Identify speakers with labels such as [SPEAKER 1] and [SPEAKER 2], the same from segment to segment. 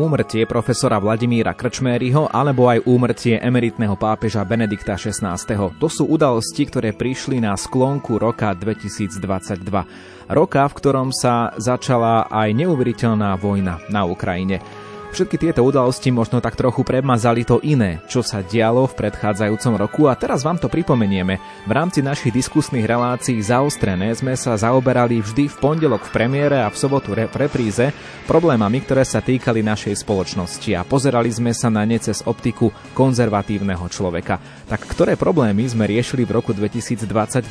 [SPEAKER 1] úmrtie profesora Vladimíra Krčmériho alebo aj úmrtie emeritného pápeža Benedikta XVI. To sú udalosti, ktoré prišli na sklonku roka 2022. Roka, v ktorom sa začala aj neuveriteľná vojna na Ukrajine. Všetky tieto udalosti možno tak trochu premazali to iné, čo sa dialo v predchádzajúcom roku a teraz vám to pripomenieme. V rámci našich diskusných relácií zaostrené sme sa zaoberali vždy v pondelok v premiére a v sobotu v repríze problémami, ktoré sa týkali našej spoločnosti a pozerali sme sa na ne cez optiku konzervatívneho človeka. Tak ktoré problémy sme riešili v roku 2022?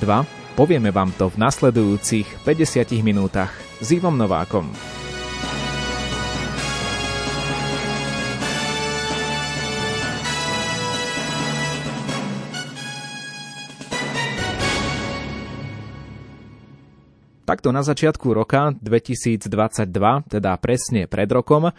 [SPEAKER 1] Povieme vám to v nasledujúcich 50 minútach s Ivom Novákom. Takto na začiatku roka 2022, teda presne pred rokom,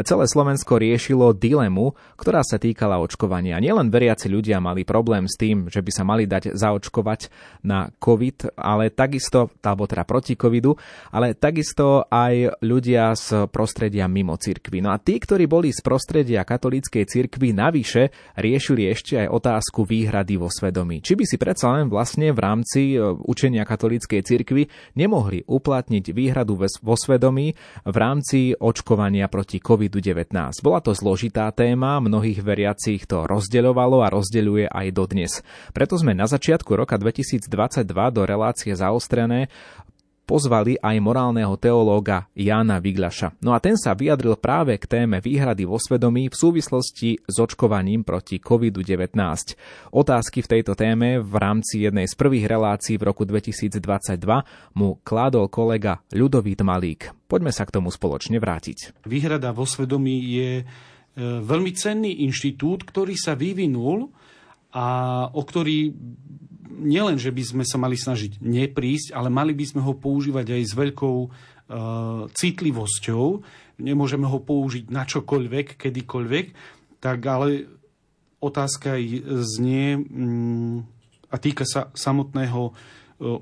[SPEAKER 1] celé Slovensko riešilo dilemu, ktorá sa týkala očkovania. Nielen veriaci ľudia mali problém s tým, že by sa mali dať zaočkovať na COVID, ale takisto, alebo teda proti COVIDu, ale takisto aj ľudia z prostredia mimo cirkvy. No a tí, ktorí boli z prostredia katolíckej cirkvy, navyše riešili ešte aj otázku výhrady vo svedomí. Či by si predsa len vlastne v rámci e, učenia katolíckej cirkvy nemohli uplatniť výhradu vo svedomí v rámci očkovania proti COVID COVID-19. Bola to zložitá téma, mnohých veriacich to rozdeľovalo a rozdeľuje aj dodnes. Preto sme na začiatku roka 2022 do relácie zaostrené pozvali aj morálneho teológa Jána Viglaša. No a ten sa vyjadril práve k téme výhrady vo svedomí v súvislosti s očkovaním proti COVID-19. Otázky v tejto téme v rámci jednej z prvých relácií v roku 2022 mu kládol kolega Ľudovít Malík. Poďme sa k tomu spoločne vrátiť.
[SPEAKER 2] Výhrada vo svedomí je e, veľmi cenný inštitút, ktorý sa vyvinul a o ktorý nielen, že by sme sa mali snažiť neprísť, ale mali by sme ho používať aj s veľkou uh, citlivosťou. Nemôžeme ho použiť na čokoľvek, kedykoľvek, tak ale otázka znie um, a týka sa samotného uh,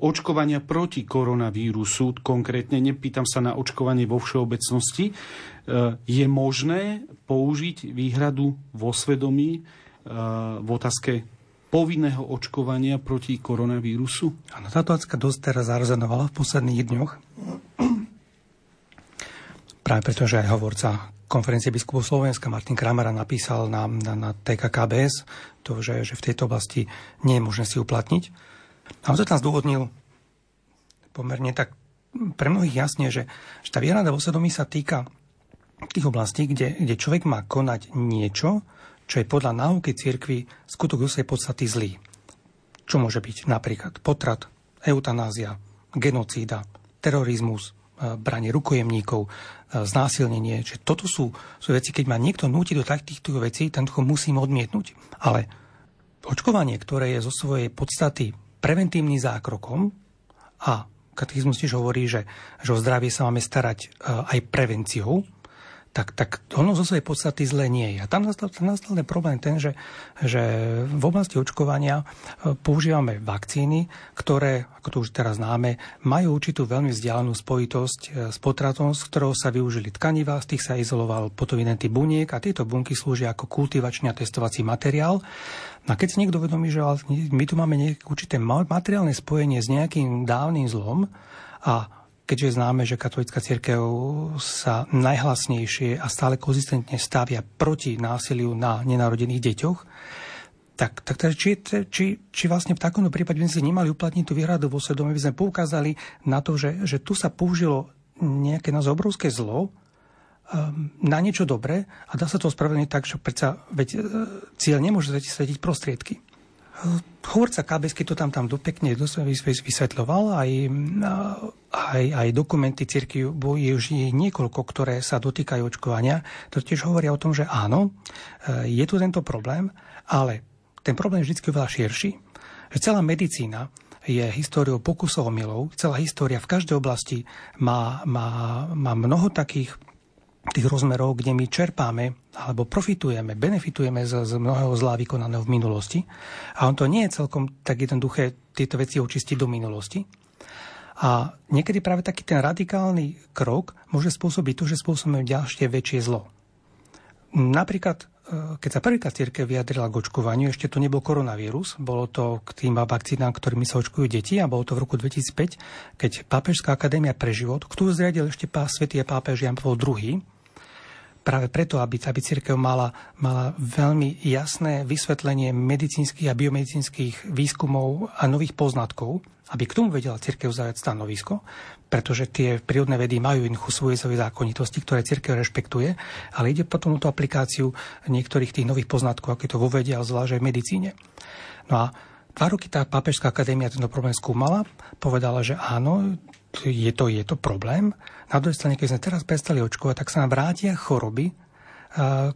[SPEAKER 2] očkovania proti koronavírusu. Konkrétne nepýtam sa na očkovanie vo všeobecnosti. Uh, je možné použiť výhradu vo svedomí v otázke povinného očkovania proti koronavírusu?
[SPEAKER 3] Áno, táto otázka dosť teraz zarezonovala v posledných dňoch. Práve preto, že aj hovorca konferencie biskupov Slovenska Martin Kramera napísal na, na, na TKKBS to, že, že v tejto oblasti nie je možné si uplatniť. A on sa tam zdôvodnil pomerne tak pre mnohých jasne, že, že tá výhrada vo svedomí sa týka tých oblastí, kde, kde človek má konať niečo, čo je podľa náuky cirkvi skutok do podstaty zlý. Čo môže byť napríklad potrat, eutanázia, genocída, terorizmus, e, branie rukojemníkov, e, znásilnenie. Čiže toto sú, sú veci, keď ma niekto núti do takýchto vecí, tento musím odmietnúť. Ale očkovanie, ktoré je zo svojej podstaty preventívnym zákrokom a katechizmus tiež hovorí, že, že o zdravie sa máme starať e, aj prevenciou, tak, tak ono zo svojej podstaty zle nie je. A tam nastal, tam nastal ten problém ten, že, že v oblasti očkovania e, používame vakcíny, ktoré, ako to už teraz známe, majú určitú veľmi vzdialenú spojitosť e, s potratom, z ktorého sa využili tkaniva, z tých sa izoloval potoviný typ buniek a tieto bunky slúžia ako kultivačný a testovací materiál. No a keď si niekto vedomí, že my tu máme určité materiálne spojenie s nejakým dávnym zlom a keďže známe, že katolická církev sa najhlasnejšie a stále konzistentne stavia proti násiliu na nenarodených deťoch, tak, tak teda, či, či, či vlastne v takomto prípade by sme si nemali uplatniť tú výhradu vo svedomí, by sme poukázali na to, že, že tu sa použilo nejaké nás obrovské zlo um, na niečo dobré a dá sa to spravedlniť tak, že predsa veď, uh, cieľ nemôže svetiť prostriedky. Hovorca Kábesky to tam, tam pekne vysvetľoval, aj, aj, aj dokumenty cirky je už niekoľko, ktoré sa dotýkajú očkovania. To tiež hovoria o tom, že áno, e, je tu tento problém, ale ten problém je vždy oveľa širší. Že celá medicína je históriou pokusov milov, celá história v každej oblasti má, má, má mnoho takých tých rozmerov, kde my čerpáme alebo profitujeme, benefitujeme z, z mnohého zlá vykonaného v minulosti. A on to nie je celkom tak jednoduché tieto veci očistiť do minulosti. A niekedy práve taký ten radikálny krok môže spôsobiť to, že spôsobíme ďalšie väčšie zlo. Napríklad keď sa prvýkrát církev vyjadrila k očkovaniu, ešte to nebol koronavírus, bolo to k tým vakcínám, ktorými sa očkujú deti a bolo to v roku 2005, keď Pápežská akadémia pre život, ktorú zriadil ešte pá, svätý pápež Jan Paul II, práve preto, aby, aby církev mala, mala veľmi jasné vysvetlenie medicínskych a biomedicínskych výskumov a nových poznatkov, aby k tomu vedela církev zaujať stanovisko, pretože tie prírodné vedy majú inú svoje zákonitosti, ktoré církev rešpektuje, ale ide potom o tú aplikáciu niektorých tých nových poznatkov, je to vo vede a zvlášť v medicíne. No a dva roky tá pápežská akadémia tento problém skúmala, povedala, že áno, je to, je to problém. Na druhej strane, keď sme teraz prestali očkovať, tak sa nám vrátia choroby,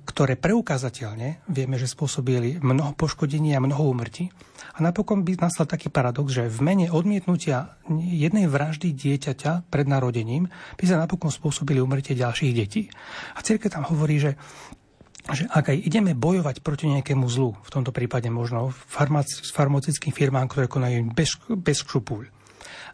[SPEAKER 3] ktoré preukázateľne vieme, že spôsobili mnoho poškodení a mnoho úmrtí. A napokon by nastal taký paradox, že v mene odmietnutia jednej vraždy dieťaťa pred narodením by sa napokon spôsobili umrtie ďalších detí. A cirke tam hovorí, že že ak aj ideme bojovať proti nejakému zlu, v tomto prípade možno farmaceutickým firmám, ktoré konajú bez, bez šupúľ,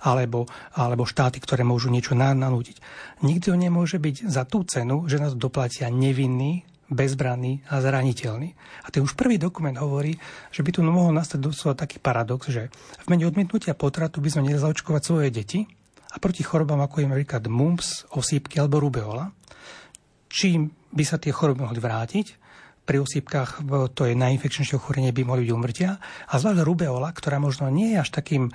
[SPEAKER 3] alebo, alebo štáty, ktoré môžu niečo nanútiť. Nikto nemôže byť za tú cenu, že nás doplatia nevinný, bezbranný a zraniteľný. A ten už prvý dokument hovorí, že by tu mohol nastať doslova taký paradox, že v mene odmietnutia potratu by sme nezaočkovať svoje deti a proti chorobám ako je napríklad mumps, osýpky alebo rubeola, čím by sa tie choroby mohli vrátiť pri osýpkach to je najinfekčnejšie ochorenie, by mohli byť umrtia. A zvlášť rubeola, ktorá možno nie je až takým e,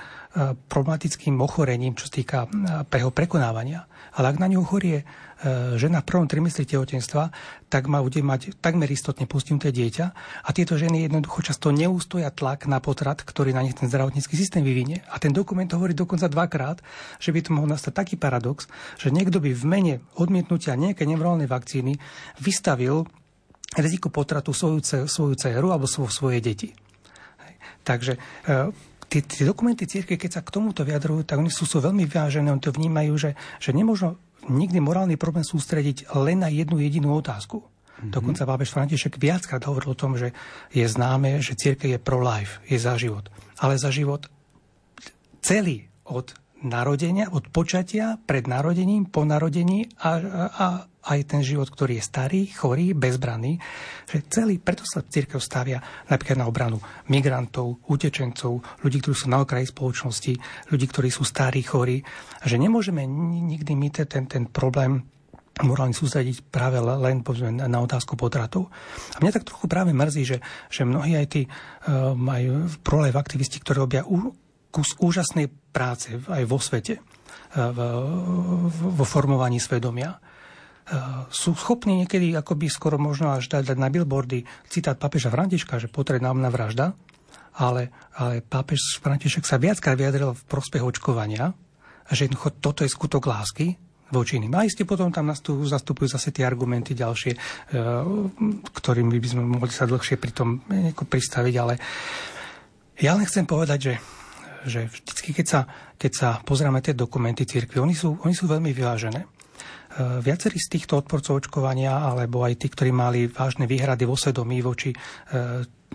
[SPEAKER 3] problematickým ochorením, čo sa týka e, preho prekonávania. Ale ak na ňu ochorie e, žena v prvom trimestri tehotenstva, tak má bude mať takmer istotne postihnuté dieťa a tieto ženy jednoducho často neústoja tlak na potrat, ktorý na nich ten zdravotnícky systém vyvinie. A ten dokument hovorí dokonca dvakrát, že by to mohol nastať taký paradox, že niekto by v mene odmietnutia nejakej nevrálnej vakcíny vystavil riziko potratu svoju, svoju dceru alebo svo, svoje deti. Takže e, tie, tie dokumenty církve, keď sa k tomuto vyjadrujú, tak oni sú, sú veľmi vyvážené, oni to vnímajú, že, že nemôžno nikdy morálny problém sústrediť len na jednu jedinú otázku. Mm-hmm. Dokonca pápež František viackrát hovoril o tom, že je známe, že církev je pro-life, je za život. Ale za život celý od narodenia, od počatia, pred narodením, po narodení a, a aj ten život, ktorý je starý, chorý, bezbranný, že celý, preto sa církev stavia napríklad na obranu migrantov, utečencov, ľudí, ktorí sú na okraji spoločnosti, ľudí, ktorí sú starí, chorí, že nemôžeme nikdy my ten, ten problém morálne sústrediť práve len povedzme, na otázku potratov. A mňa tak trochu práve mrzí, že, že mnohí aj tí uh, majú prolej aktivisti, ktorí robia kus úžasnej práce aj vo svete, vo formovaní svedomia. Sú schopní niekedy akoby skoro možno až dať, na billboardy citát pápeža Františka, že potrebná vražda, ale, ale pápež František sa viackrát vyjadril v prospech očkovania, že jednoducho toto je skutok lásky voči iným. A isté potom tam zastupujú zase tie argumenty ďalšie, e, ktorými by sme mohli sa dlhšie pri tom pristaviť, ale ja len chcem povedať, že že vždycky, keď sa, keď sa pozrieme tie dokumenty církvy, oni sú, oni sú veľmi vyvážené. E, viacerí z týchto odporcov očkovania, alebo aj tí, ktorí mali vážne výhrady vo svedomí voči e,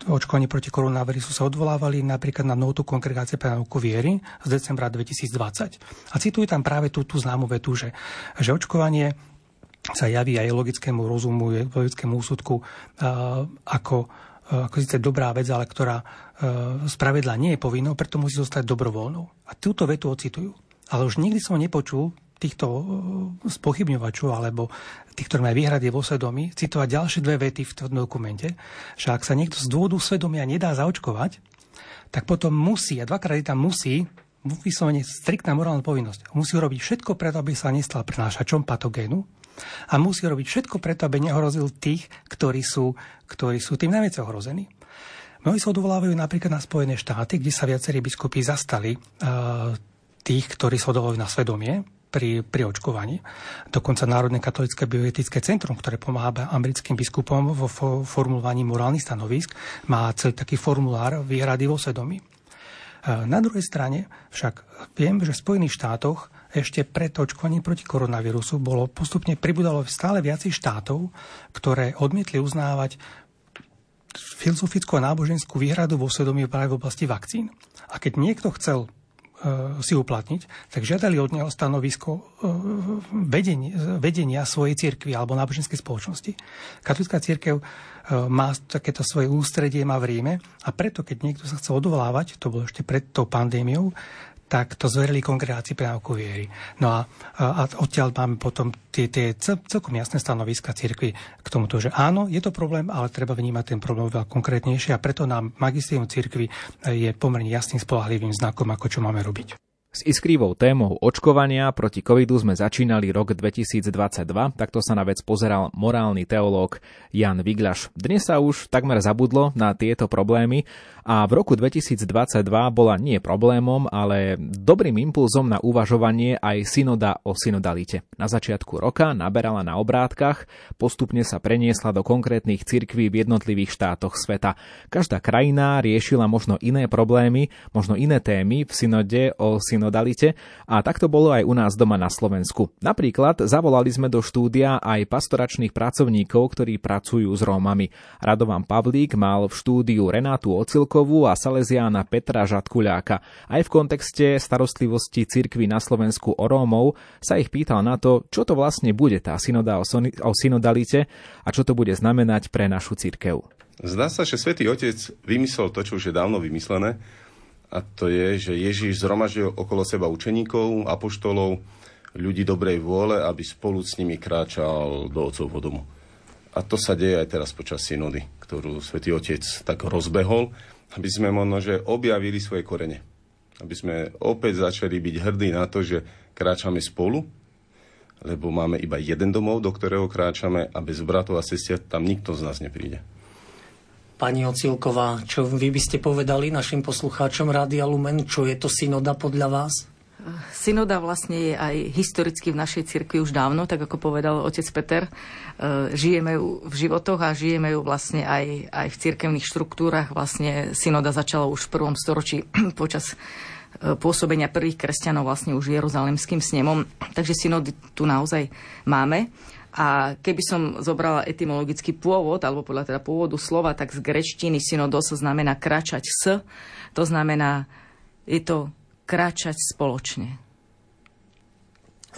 [SPEAKER 3] očkovaní proti koronavírusu, sa odvolávali napríklad na notu kongregácie pre nauku viery z decembra 2020. A citujú tam práve tú, tú známu vetu, že, že očkovanie sa javí aj logickému rozumu, logickému úsudku ako E, ako síce dobrá vec, ale ktorá z pravidla nie je povinnou, preto musí zostať dobrovoľnou. A túto vetu ocitujú. Ale už nikdy som nepočul týchto e, spochybňovačov alebo tých, ktorí majú výhrady vo svedomí, citovať ďalšie dve vety v tom dokumente, že ak sa niekto z dôvodu svedomia nedá zaočkovať, tak potom musí, a dvakrát je tam musí, vyslovene striktná morálna povinnosť. Musí urobiť všetko preto, aby sa nestal prenášačom patogénu, a musí robiť všetko preto, aby nehrozil tých, ktorí sú, ktorí sú tým najviac ohrození. Mnohí sa odvolávajú napríklad na Spojené štáty, kde sa viacerí biskupy zastali uh, tých, ktorí sa odvolávajú na svedomie pri, pri očkovaní. Dokonca Národné katolické bioetické centrum, ktoré pomáha americkým biskupom vo formulovaní morálnych stanovisk, má celý taký formulár výhrady vo svedomí. Na druhej strane však viem, že v Spojených štátoch ešte pred očkovaním proti koronavírusu bolo postupne pribudalo stále viacej štátov, ktoré odmietli uznávať filozofickú a náboženskú výhradu vo svedomí práve v oblasti vakcín. A keď niekto chcel si uplatniť, tak žiadali od neho stanovisko vedenia, vedenia svojej cirkvi alebo náboženskej spoločnosti. Katolická církev má takéto svoje ústredie, má v Ríme a preto, keď niekto sa chcel odvolávať, to bolo ešte pred tou pandémiou, tak to zverili kongregácii pre náuku viery. No a, a odtiaľ máme potom tie, tie celkom jasné stanoviska cirkvi k tomuto, že áno, je to problém, ale treba vnímať ten problém veľa konkrétnejšie a preto nám magistrium cirkvi je pomerne jasným spolahlivým znakom, ako čo máme robiť.
[SPEAKER 1] S iskrivou témou očkovania proti covidu sme začínali rok 2022, takto sa na vec pozeral morálny teológ Jan Vigľaš. Dnes sa už takmer zabudlo na tieto problémy a v roku 2022 bola nie problémom, ale dobrým impulzom na uvažovanie aj synoda o synodalite. Na začiatku roka naberala na obrátkach, postupne sa preniesla do konkrétnych cirkví v jednotlivých štátoch sveta. Každá krajina riešila možno iné problémy, možno iné témy v synode o synodalite a tak to bolo aj u nás doma na Slovensku. Napríklad zavolali sme do štúdia aj pastoračných pracovníkov, ktorí pracujú s Rómami. Radovan Pavlík mal v štúdiu Renátu Ocilko Štúrkovú a Salesiána Petra Žatkuľáka. Aj v kontexte starostlivosti cirkvy na Slovensku o Rómov sa ich pýtal na to, čo to vlastne bude tá synoda o, o synodalite a čo to bude znamenať pre našu cirkev.
[SPEAKER 4] Zdá sa, že svätý Otec vymyslel to, čo už je dávno vymyslené, a to je, že Ježíš zhromaždil okolo seba učeníkov, apoštolov, ľudí dobrej vôle, aby spolu s nimi kráčal do Otcovho domu. A to sa deje aj teraz počas synody, ktorú svätý Otec tak rozbehol aby sme možno, že objavili svoje korene. Aby sme opäť začali byť hrdí na to, že kráčame spolu, lebo máme iba jeden domov, do ktorého kráčame a bez bratov a sestier tam nikto z nás nepríde.
[SPEAKER 5] Pani Ocilková, čo vy by ste povedali našim poslucháčom Rádia Lumen, čo je to synoda podľa vás?
[SPEAKER 6] Synoda vlastne je aj historicky v našej cirkvi už dávno, tak ako povedal otec Peter. E, žijeme ju v životoch a žijeme ju vlastne aj, aj v cirkevných štruktúrach. Vlastne synoda začala už v prvom storočí počas e, pôsobenia prvých kresťanov vlastne už Jeruzalemským snemom. Takže synody tu naozaj máme. A keby som zobrala etymologický pôvod, alebo podľa teda pôvodu slova, tak z grečtiny synodos znamená kračať s. To znamená, je to kráčať spoločne.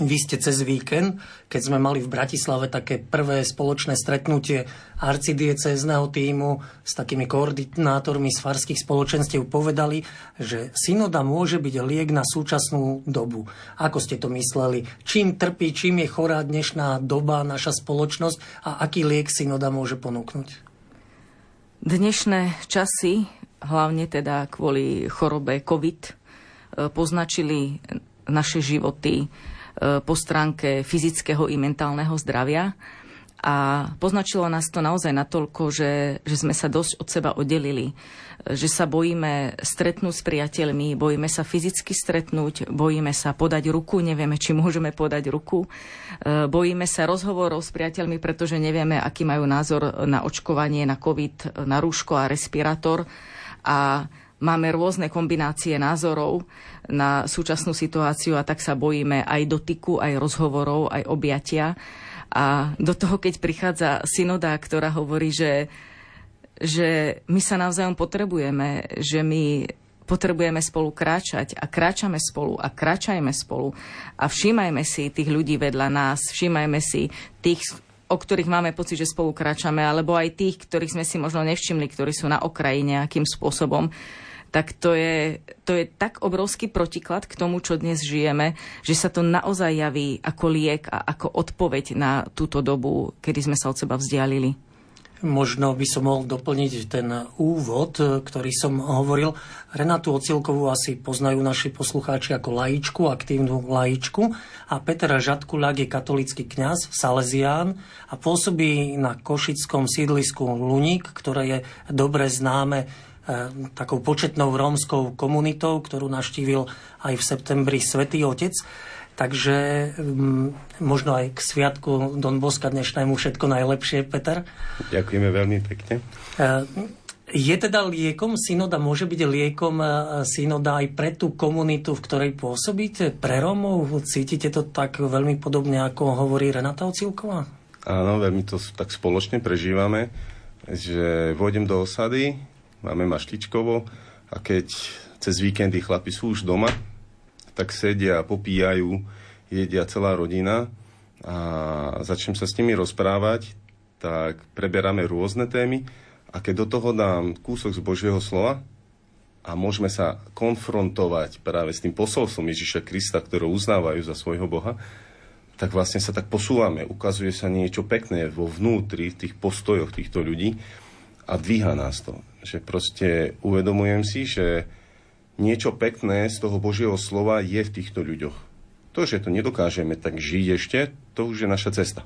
[SPEAKER 5] Vy ste cez víkend, keď sme mali v Bratislave také prvé spoločné stretnutie arcidiecézneho týmu s takými koordinátormi z farských spoločenstiev povedali, že synoda môže byť liek na súčasnú dobu. Ako ste to mysleli? Čím trpí, čím je chorá dnešná doba, naša spoločnosť a aký liek synoda môže ponúknuť?
[SPEAKER 6] Dnešné časy, hlavne teda kvôli chorobe COVID, E, poznačili naše životy po stránke fyzického i mentálneho zdravia. A poznačilo nás to naozaj natoľko, že, že sme sa dosť od seba oddelili. E, že sa bojíme stretnúť s priateľmi, bojíme sa fyzicky stretnúť, bojíme sa podať ruku, nevieme, či môžeme podať ruku. Bojíme sa rozhovorov s priateľmi, pretože nevieme, aký majú názor na očkovanie, na COVID, na rúško a respirátor. A máme rôzne kombinácie názorov na súčasnú situáciu a tak sa bojíme aj dotyku, aj rozhovorov, aj objatia. A do toho, keď prichádza synoda, ktorá hovorí, že, že my sa navzájom potrebujeme, že my potrebujeme spolu kráčať a kráčame spolu a kráčajme spolu a všímajme si tých ľudí vedľa nás, všímajme si tých, o ktorých máme pocit, že spolu kráčame, alebo aj tých, ktorých sme si možno nevšimli, ktorí sú na okraji nejakým spôsobom tak to je, to je tak obrovský protiklad k tomu, čo dnes žijeme, že sa to naozaj javí ako liek a ako odpoveď na túto dobu, kedy sme sa od seba vzdialili.
[SPEAKER 5] Možno by som mohol doplniť ten úvod, ktorý som hovoril. Renatu Ocilkovú asi poznajú naši poslucháči ako laičku, aktívnu laičku. A Peter Žatkulák je katolický kňaz, Salesián a pôsobí na košickom sídlisku Luník, ktoré je dobre známe takou početnou rómskou komunitou, ktorú naštívil aj v septembri Svetý Otec. Takže možno aj k sviatku Don Boska dnešnému všetko najlepšie, Peter.
[SPEAKER 4] Ďakujeme veľmi pekne.
[SPEAKER 5] E, je teda liekom, synoda môže byť liekom e, synoda aj pre tú komunitu, v ktorej pôsobíte, pre Rómov? Cítite to tak veľmi podobne, ako hovorí Renata Ocilková?
[SPEAKER 4] Áno, veľmi to tak spoločne prežívame, že vôjdem do osady, máme maštičkovo a keď cez víkendy chlapi sú už doma, tak sedia popíjajú, jedia celá rodina a začnem sa s nimi rozprávať, tak preberáme rôzne témy a keď do toho dám kúsok z Božieho slova a môžeme sa konfrontovať práve s tým posolstvom Ježiša Krista, ktoré uznávajú za svojho Boha, tak vlastne sa tak posúvame. Ukazuje sa niečo pekné vo vnútri tých postojoch týchto ľudí a dvíha nás to. Že proste uvedomujem si, že niečo pekné z toho Božieho slova je v týchto ľuďoch. To, že to nedokážeme tak žiť ešte, to už je naša cesta.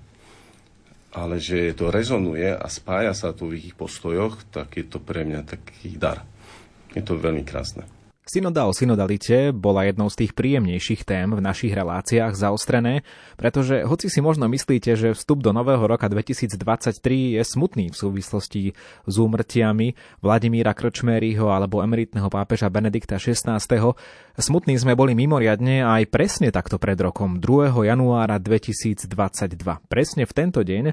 [SPEAKER 4] Ale že to rezonuje a spája sa to v ich postojoch, tak je to pre mňa taký dar. Je to veľmi krásne.
[SPEAKER 1] Synoda o synodalite bola jednou z tých príjemnejších tém v našich reláciách zaostrené, pretože hoci si možno myslíte, že vstup do nového roka 2023 je smutný v súvislosti s úmrtiami Vladimíra Krčmeryho alebo emeritného pápeža Benedikta XVI. Smutní sme boli mimoriadne aj presne takto pred rokom, 2. januára 2022. Presne v tento deň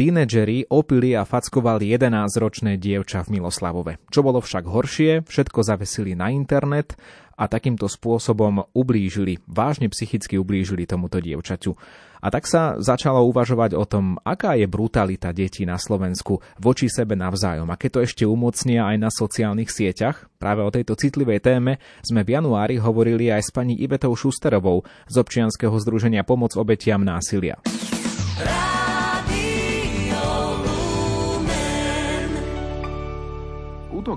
[SPEAKER 1] Tínedžeri opili a fackovali 11-ročné dievča v Miloslavove. Čo bolo však horšie, všetko zavesili na internet a takýmto spôsobom ublížili, vážne psychicky ublížili tomuto dievčaťu. A tak sa začalo uvažovať o tom, aká je brutalita detí na Slovensku voči sebe navzájom. A keď to ešte umocnia aj na sociálnych sieťach, práve o tejto citlivej téme sme v januári hovorili aj s pani Ivetou Šusterovou z občianskeho združenia Pomoc obetiam násilia.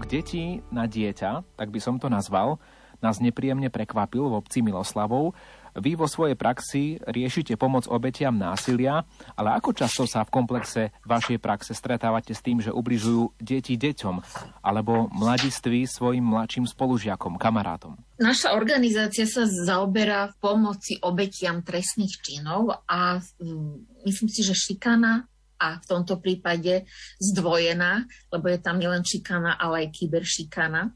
[SPEAKER 1] Útok detí na dieťa, tak by som to nazval, nás nepríjemne prekvapil v obci Miloslavov. Vy vo svojej praxi riešite pomoc obetiam násilia, ale ako často sa v komplexe vašej praxe stretávate s tým, že ubližujú deti deťom alebo mladiství svojim mladším spolužiakom, kamarátom?
[SPEAKER 7] Naša organizácia sa zaoberá v pomoci obetiam trestných činov a mm, myslím si, že šikana a v tomto prípade zdvojená, lebo je tam nielen šikana, ale aj kyberšikana,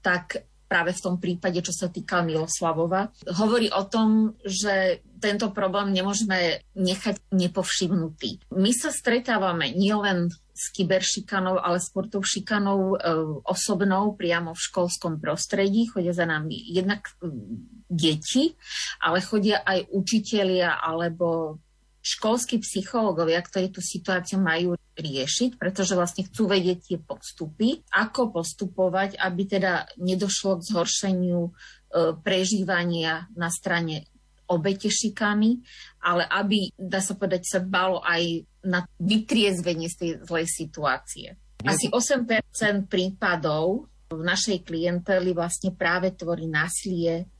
[SPEAKER 7] tak práve v tom prípade, čo sa týka Miloslavova, hovorí o tom, že tento problém nemôžeme nechať nepovšimnutý. My sa stretávame nielen s kyberšikanou, ale s sportou šikanou e, osobnou priamo v školskom prostredí. Chodia za nami jednak deti, ale chodia aj učitelia alebo školskí psychológovia, ktorí tú situáciu majú riešiť, pretože vlastne chcú vedieť tie postupy, ako postupovať, aby teda nedošlo k zhoršeniu e, prežívania na strane obete šikany, ale aby, dá sa povedať, sa balo aj na vytriezvenie z tej zlej situácie. Asi 8% prípadov v našej klienteli vlastne práve tvorí násilie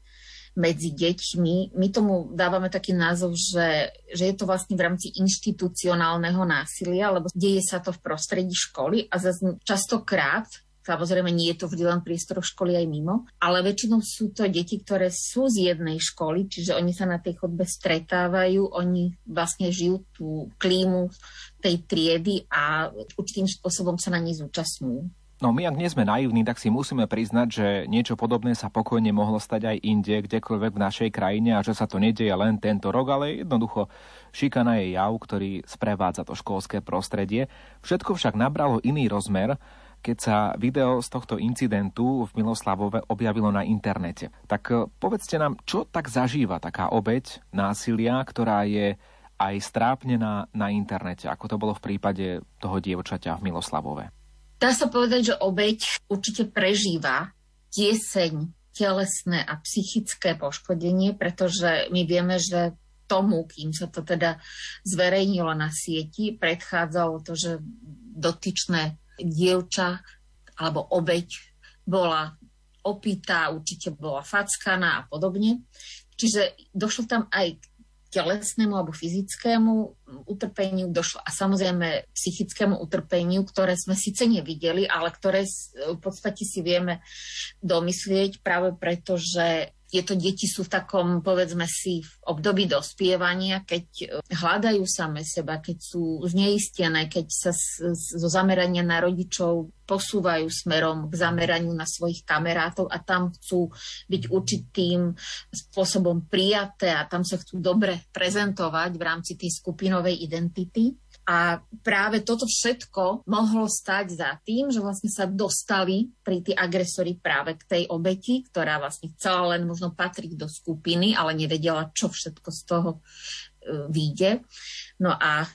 [SPEAKER 7] medzi deťmi. My tomu dávame taký názov, že, že je to vlastne v rámci inštitucionálneho násilia, lebo deje sa to v prostredí školy a zase častokrát Samozrejme, nie je to vždy len priestor školy aj mimo, ale väčšinou sú to deti, ktoré sú z jednej školy, čiže oni sa na tej chodbe stretávajú, oni vlastne žijú tú klímu tej triedy a určitým spôsobom sa na nej zúčastňujú.
[SPEAKER 1] No my, ak nie sme naivní, tak si musíme priznať, že niečo podobné sa pokojne mohlo stať aj inde, kdekoľvek v našej krajine a že sa to nedieje len tento rok, ale jednoducho šikana je jav, ktorý sprevádza to školské prostredie. Všetko však nabralo iný rozmer, keď sa video z tohto incidentu v Miloslavove objavilo na internete. Tak eh, povedzte nám, čo tak zažíva taká obeď násilia, ktorá je aj strápnená na internete, ako to bolo v prípade toho dievčaťa v Miloslavove.
[SPEAKER 7] Dá sa povedať, že obeď určite prežíva tieseň telesné a psychické poškodenie, pretože my vieme, že tomu, kým sa to teda zverejnilo na sieti, predchádzalo to, že dotyčné dievča alebo obeď bola opýtá, určite bola fackaná a podobne. Čiže došlo tam aj k telesnému alebo fyzickému utrpeniu došlo. A samozrejme psychickému utrpeniu, ktoré sme síce nevideli, ale ktoré v podstate si vieme domyslieť práve preto, že tieto deti sú v takom, povedzme si, v období dospievania, keď e, hľadajú same seba, keď sú zneistené, keď sa zo zamerania na rodičov posúvajú smerom k zameraniu na svojich kamerátov a tam chcú byť určitým spôsobom prijaté a tam sa chcú dobre prezentovať v rámci tej skupinovej identity A práve toto všetko mohlo stať za tým, že vlastne sa dostali pri tí agresori práve k tej obeti, ktorá vlastne chcela len možno patriť do skupiny, ale nevedela, čo všetko z toho e, vyjde. No a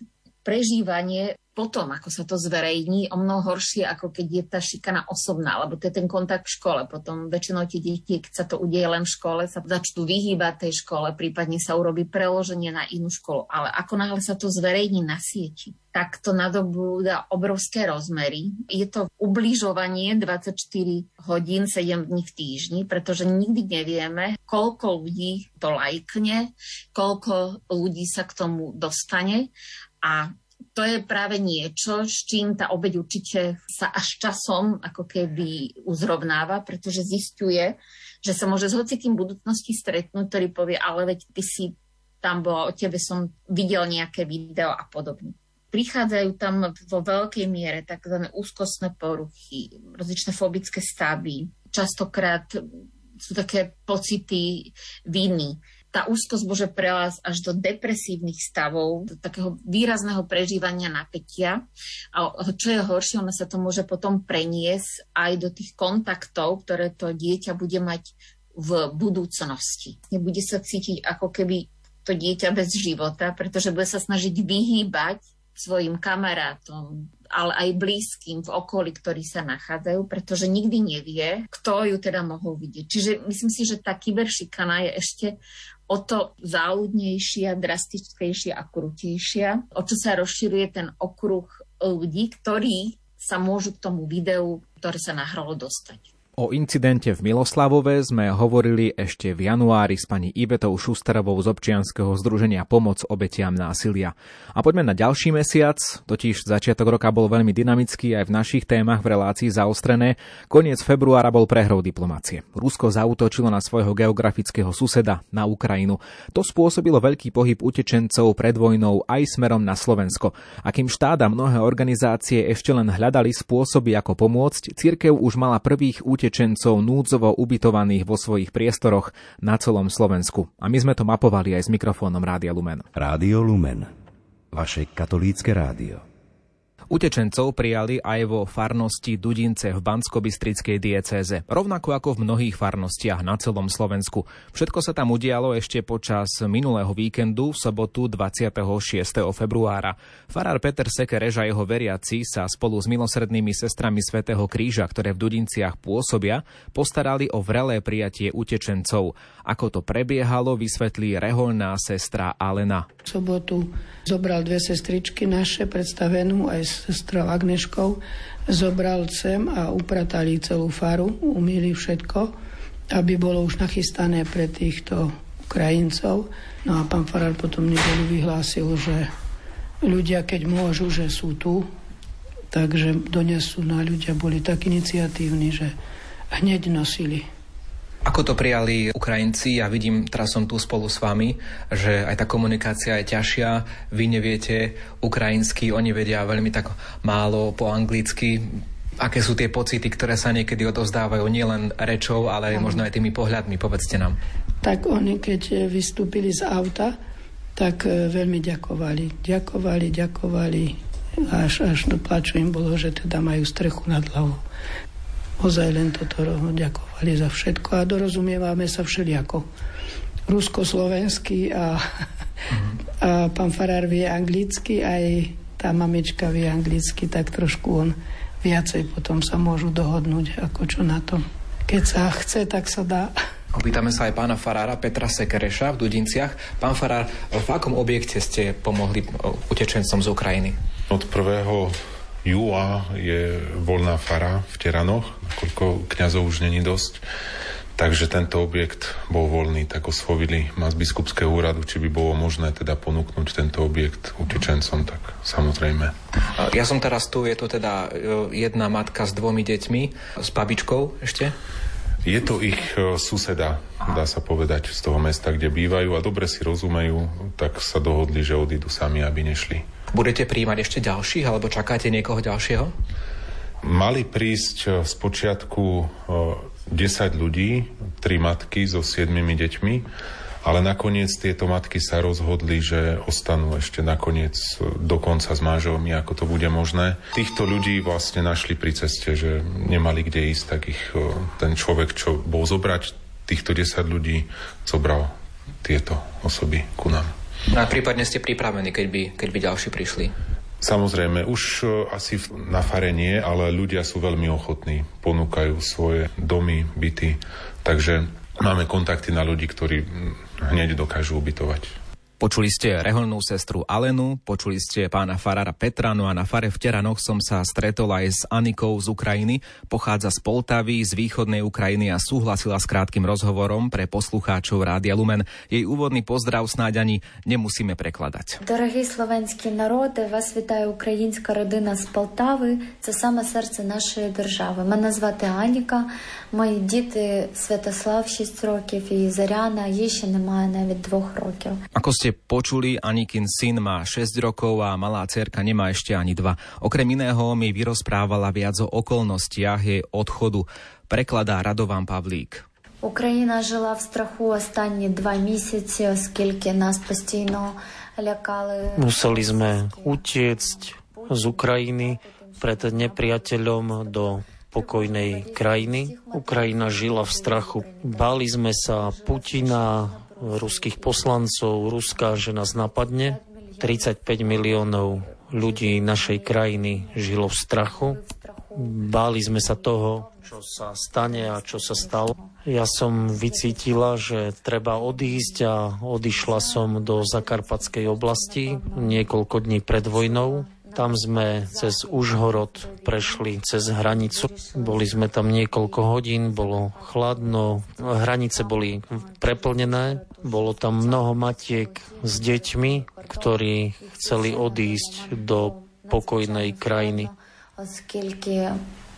[SPEAKER 7] prežívanie potom, ako sa to zverejní, o mnoho horšie, ako keď je tá šikana osobná, lebo to je ten kontakt v škole. Potom väčšinou tie deti, keď sa to udeje len v škole, sa začnú vyhýbať tej škole, prípadne sa urobí preloženie na inú školu. Ale ako náhle sa to zverejní na sieti, tak to nadobúda obrovské rozmery. Je to ubližovanie 24 hodín, 7 dní v týždni, pretože nikdy nevieme, koľko ľudí to lajkne, koľko ľudí sa k tomu dostane a to je práve niečo, s čím tá obeď určite sa až časom ako keby uzrovnáva, pretože zistuje, že sa môže s hocikým budúcnosti stretnúť, ktorý povie, ale veď ty si tam bola, o tebe som videl nejaké video a podobne. Prichádzajú tam vo veľkej miere tzv. úzkostné poruchy, rozličné fobické stavy, častokrát sú také pocity viny, tá úzkosť môže prelásť až do depresívnych stavov, do takého výrazného prežívania napätia. A čo je horšie, ono sa to môže potom preniesť aj do tých kontaktov, ktoré to dieťa bude mať v budúcnosti. Nebude sa cítiť ako keby to dieťa bez života, pretože bude sa snažiť vyhýbať svojim kamarátom, ale aj blízkym v okolí, ktorí sa nachádzajú, pretože nikdy nevie, kto ju teda mohol vidieť. Čiže myslím si, že tá kyberšikana je ešte o to záľudnejšia, drastickejšia a krutejšia, o čo sa rozširuje ten okruh ľudí, ktorí sa môžu k tomu videu, ktoré sa nahralo, dostať.
[SPEAKER 1] O incidente v Miloslavove sme hovorili ešte v januári s pani Ivetou Šusterovou z občianskeho združenia Pomoc obetiam násilia. A poďme na ďalší mesiac, totiž začiatok roka bol veľmi dynamický aj v našich témach v relácii zaostrené. Koniec februára bol prehrou diplomácie. Rusko zautočilo na svojho geografického suseda, na Ukrajinu. To spôsobilo veľký pohyb utečencov pred vojnou aj smerom na Slovensko. A kým štát mnohé organizácie ešte len hľadali spôsoby, ako pomôcť, cirkev už mala prvých utečencov utečencov núdzovo ubytovaných vo svojich priestoroch na celom Slovensku. A my sme to mapovali aj s mikrofónom Rádia Lumen.
[SPEAKER 8] Rádio Lumen. Vaše katolícke rádio.
[SPEAKER 1] Utečencov prijali aj vo farnosti Dudince v Bansko-Bystrickej diecéze, rovnako ako v mnohých farnostiach na celom Slovensku. Všetko sa tam udialo ešte počas minulého víkendu v sobotu 26. februára. Farár Peter Sekereš a jeho veriaci sa spolu s milosrdnými sestrami Svetého kríža, ktoré v Dudinciach pôsobia, postarali o vrelé prijatie utečencov. Ako to prebiehalo, vysvetlí reholná sestra Alena.
[SPEAKER 9] V sobotu zobral dve sestričky naše, predstavenú aj sestrou Agneškou, zobral sem a upratali celú faru, umýli všetko, aby bolo už nachystané pre týchto Ukrajincov. No a pán Farar potom nedelu vyhlásil, že ľudia, keď môžu, že sú tu, takže donesú na ľudia, boli tak iniciatívni, že hneď nosili
[SPEAKER 1] ako to prijali Ukrajinci? Ja vidím, teraz som tu spolu s vami, že aj tá komunikácia je ťažšia. Vy neviete ukrajinsky, oni vedia veľmi tak málo po anglicky. Aké sú tie pocity, ktoré sa niekedy odovzdávajú nielen rečou, ale aj možno aj tými pohľadmi? Povedzte nám.
[SPEAKER 9] Tak oni, keď vystúpili z auta, tak e, veľmi ďakovali. Ďakovali, ďakovali. Až, až do plaču im bolo, že teda majú strechu nad hlavou. Ozaj len toto ďakovali za všetko a dorozumievame sa všelijako. Rusko-slovenský a, a pán Farár vie anglicky, aj tá mamička vie anglicky, tak trošku on viacej potom sa môžu dohodnúť, ako čo na to. Keď sa chce, tak sa dá.
[SPEAKER 1] Opýtame sa aj pána Farára Petra Sekereša v Dudinciach. Pán Farár, v akom objekte ste pomohli utečencom z Ukrajiny?
[SPEAKER 10] Od prvého júla je voľná fara v Teranoch, koľko kňazov už není dosť. Takže tento objekt bol voľný, tak oslovili ma z biskupského úradu, či by bolo možné teda ponúknuť tento objekt utečencom, tak samozrejme.
[SPEAKER 1] Ja som teraz tu, je to teda e, jedna matka s dvomi deťmi, s babičkou ešte?
[SPEAKER 10] Je to ich e, suseda, dá sa povedať, z toho mesta, kde bývajú a dobre si rozumejú, tak sa dohodli, že odídu sami, aby nešli.
[SPEAKER 1] Budete príjmať ešte ďalších, alebo čakáte niekoho ďalšieho?
[SPEAKER 10] Mali prísť eh, z počiatku 10 eh, ľudí, tri matky so 7 deťmi, Ale nakoniec tieto matky sa rozhodli, že ostanú ešte nakoniec dokonca s manželmi, ako to bude možné. Týchto ľudí vlastne našli pri ceste, že nemali kde ísť, tak ich ten človek, čo bol zobrať týchto 10 ľudí, zobral tieto osoby ku nám.
[SPEAKER 11] No a prípadne ste pripravení, keď by, keď by ďalší prišli?
[SPEAKER 10] Samozrejme, už asi na fare nie, ale ľudia sú veľmi ochotní, ponúkajú svoje domy, byty, takže máme kontakty na ľudí, ktorí hneď dokážu ubytovať.
[SPEAKER 1] Počuli ste reholnú sestru Alenu, počuli ste pána farára Petra, no a na fare v Teranoch som sa stretol aj s Anikou z Ukrajiny. Pochádza z Poltavy, z východnej Ukrajiny a súhlasila s krátkým rozhovorom pre poslucháčov Rádia Lumen. Jej úvodný pozdrav snáď ani nemusíme prekladať.
[SPEAKER 12] Дорогі slovenský народи, вас вітає українська родина з Полтави. Це саме серце нашої держави. Мене звати Аніка, мої діти Святослав 6 років і Заряна, їй ще немає навіть двох років.
[SPEAKER 1] Ako ste počuli, Anikin syn má 6 rokov a malá cerka nemá ešte ani dva. Okrem iného mi vyrozprávala viac o okolnostiach jej odchodu. Prekladá Radovan Pavlík.
[SPEAKER 12] Україна жила в страху останні два місяці, оскільки нас постійно лякали.
[SPEAKER 5] Museli sme utiecť z Ukrajiny pred nepriateľom do pokojnej krajiny. Ukrajina žila v strachu. Báli sme sa Putina, ruských poslancov, Ruska, že nás napadne. 35 miliónov ľudí našej krajiny žilo v strachu. Báli sme sa toho, čo sa stane a čo sa stalo. Ja som vycítila, že treba odísť a odišla som do Zakarpatskej oblasti niekoľko dní pred vojnou. Tam sme cez Užhorod prešli cez hranicu. Boli sme tam niekoľko hodín, bolo chladno, hranice boli preplnené, bolo tam mnoho matiek s deťmi, ktorí chceli odísť do pokojnej krajiny.
[SPEAKER 12] Оскільки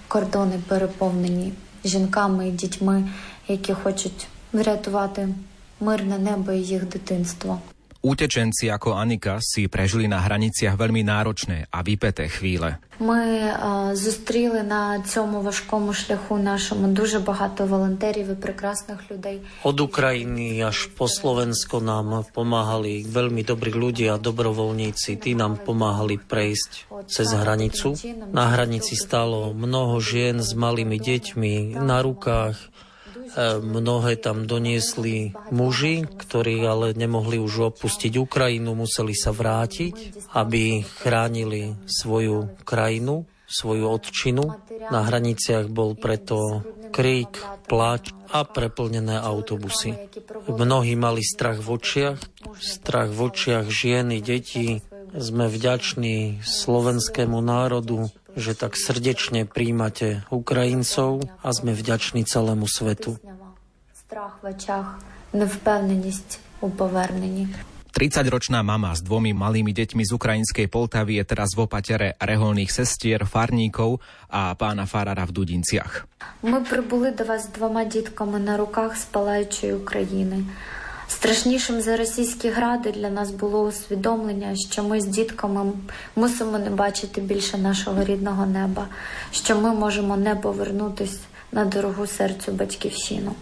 [SPEAKER 12] кордони переповнені жінками і дітьми, які хочуть врятувати мирне небо і їх дитинство.
[SPEAKER 1] Utečenci ako Anika si prežili na hraniciach veľmi náročné a vypeté chvíle.
[SPEAKER 12] Ми а, зустріли на цьому важкому шляху нашому дуже багато волонтерів і прекрасних людей.
[SPEAKER 5] Od Ukrajiny až po Slovensko nám pomáhali veľmi dobrí ľudia, dobrovoľníci. Tí nám pomáhali prejsť cez hranicu. Na hranici stalo mnoho žien s malými deťmi na rukách. Mnohé tam doniesli muži, ktorí ale nemohli už opustiť Ukrajinu, museli sa vrátiť, aby chránili svoju krajinu, svoju odčinu. Na hraniciach bol preto krík, pláč a preplnené autobusy. Mnohí mali strach v očiach, strach v očiach žien detí. Sme vďační slovenskému národu, že tak srdečne príjmate Ukrajincov a sme vďační celému svetu.
[SPEAKER 12] Страх в очах, невпевненість у поверненні.
[SPEAKER 1] 30-ročná mama s dvomi malými deťmi z ukrajinskej Poltavy je teraz v opatere reholných sestier, farníkov a pána Farara v Dudinciach.
[SPEAKER 12] Ми прибули до вас з двома дітками на руках з палаючої України. Страшнішим за російські гради для нас було усвідомлення, що ми з дітками мусимо не бачити більше нашого рідного неба, що ми можемо не повернутись на дорогу серцю батьківщину.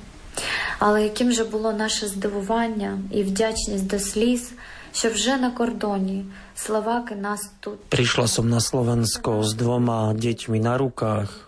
[SPEAKER 12] Але яким же було наше здивування і вдячність до сліз, що вже на кордоні Словаки нас тут
[SPEAKER 5] Прийшла сам на Словенsko з двома дітьми на руках.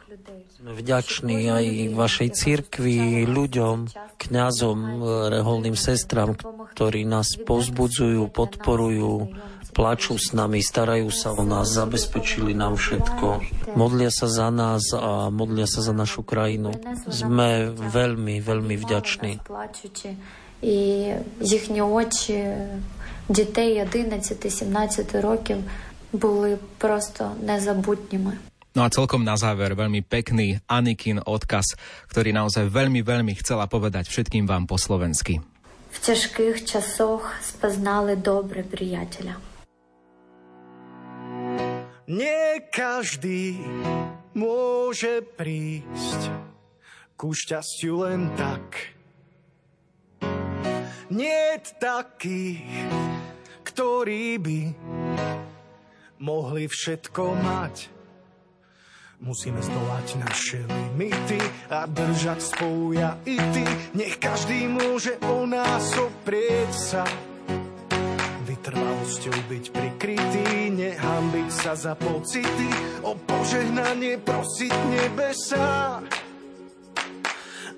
[SPEAKER 5] Ми вдячні aj вашій церкві, людям, князям, е, регольним сестрам, які нас повзбудзують, підпорують. plačú s nami, starajú sa o nás, zabezpečili nám všetko. Modlia sa za nás a modlia sa za našu krajinu. Sme veľmi, veľmi vďační.
[SPEAKER 12] плачучи, і їхні очі дітей 11-17 років були просто незабутніми.
[SPEAKER 1] No a celkom na záver veľmi pekný Anikin odkaz, ktorý naozaj veľmi, veľmi chcela povedať všetkým vám po slovensky.
[SPEAKER 12] В тяжких часах спознали добре приятеля.
[SPEAKER 13] Nie každý môže prísť ku šťastiu len tak. Nie takých, ktorí by mohli všetko mať. Musíme zdolať naše limity a držať spolu ja i ty. Nech každý môže o nás oprieť sa. Vytrvalosťou byť prikrytý, nehambiť sa za pocity, o požehnanie prosiť nebesa.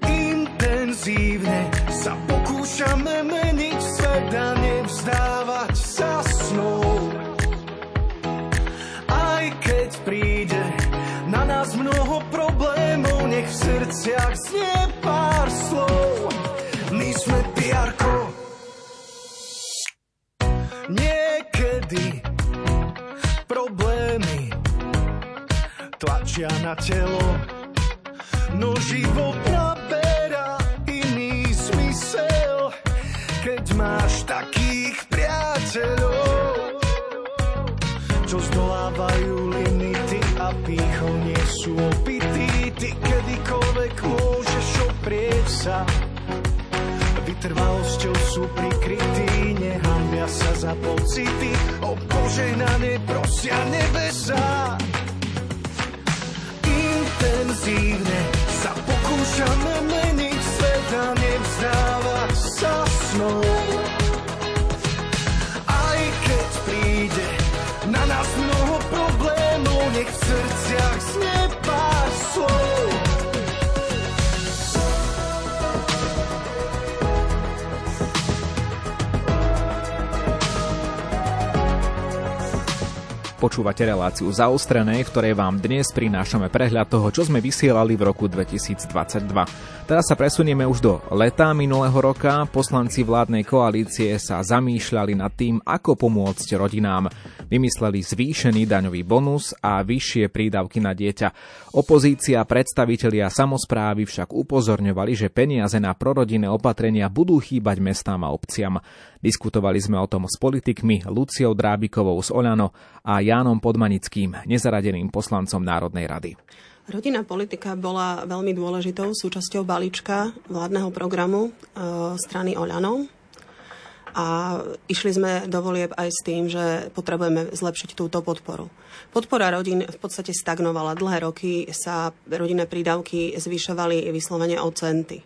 [SPEAKER 13] Intenzívne sa pokúšame meniť svet a nevzdávať sa snou. Aj keď príde na nás mnoho problémov, nech v srdciach znie tlačia na telo, no život naberá iný zmysel, keď máš takých priateľov, čo zdolávajú limity a pýchou nie sú opití. Ty kedykoľvek môžeš oprieť sa, vytrvalosťou sú prikrytí, nehambia sa za pocity, o požehnanie prosia nebesa.
[SPEAKER 1] Počúvate reláciu zaostrené, v ktorej vám dnes prinášame prehľad toho, čo sme vysielali v roku 2022. Teraz sa presunieme už do leta minulého roka. Poslanci vládnej koalície sa zamýšľali nad tým, ako pomôcť rodinám. Vymysleli zvýšený daňový bonus a vyššie prídavky na dieťa. Opozícia, predstavitelia samozprávy však upozorňovali, že peniaze na prorodinné opatrenia budú chýbať mestám a obciam. Diskutovali sme o tom s politikmi Luciou Drábikovou z Oľano a Jánom Podmanickým, nezaradeným poslancom Národnej rady.
[SPEAKER 14] Rodinná politika bola veľmi dôležitou súčasťou balíčka vládneho programu e, strany Oľano. A išli sme do volieb aj s tým, že potrebujeme zlepšiť túto podporu. Podpora rodín v podstate stagnovala. Dlhé roky sa rodinné prídavky zvyšovali vyslovene o centy.